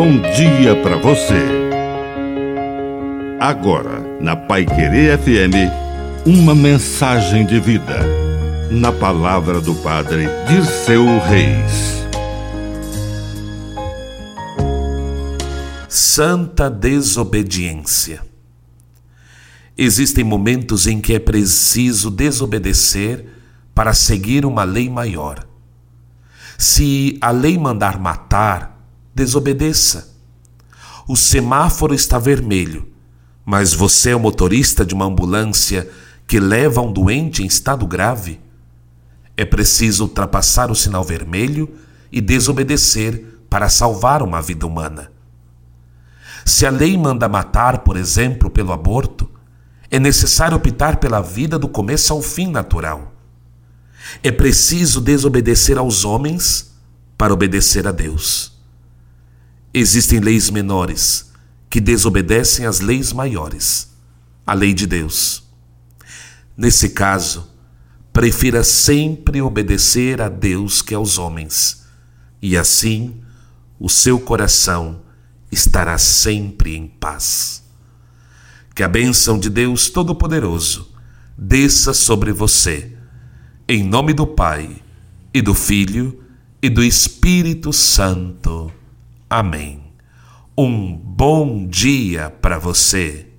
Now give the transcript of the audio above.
bom dia para você. Agora, na Pai Querer FM, uma mensagem de vida. Na palavra do Padre de seu Reis. Santa desobediência. Existem momentos em que é preciso desobedecer para seguir uma lei maior. Se a lei mandar matar, desobedeça. O semáforo está vermelho, mas você é o motorista de uma ambulância que leva um doente em estado grave. É preciso ultrapassar o sinal vermelho e desobedecer para salvar uma vida humana. Se a lei manda matar, por exemplo, pelo aborto, é necessário optar pela vida do começo ao fim natural. É preciso desobedecer aos homens para obedecer a Deus. Existem leis menores que desobedecem às leis maiores, a lei de Deus. Nesse caso, prefira sempre obedecer a Deus que aos homens, e assim o seu coração estará sempre em paz. Que a bênção de Deus Todo-Poderoso desça sobre você, em nome do Pai, e do Filho, e do Espírito Santo. Amém. Um bom dia para você.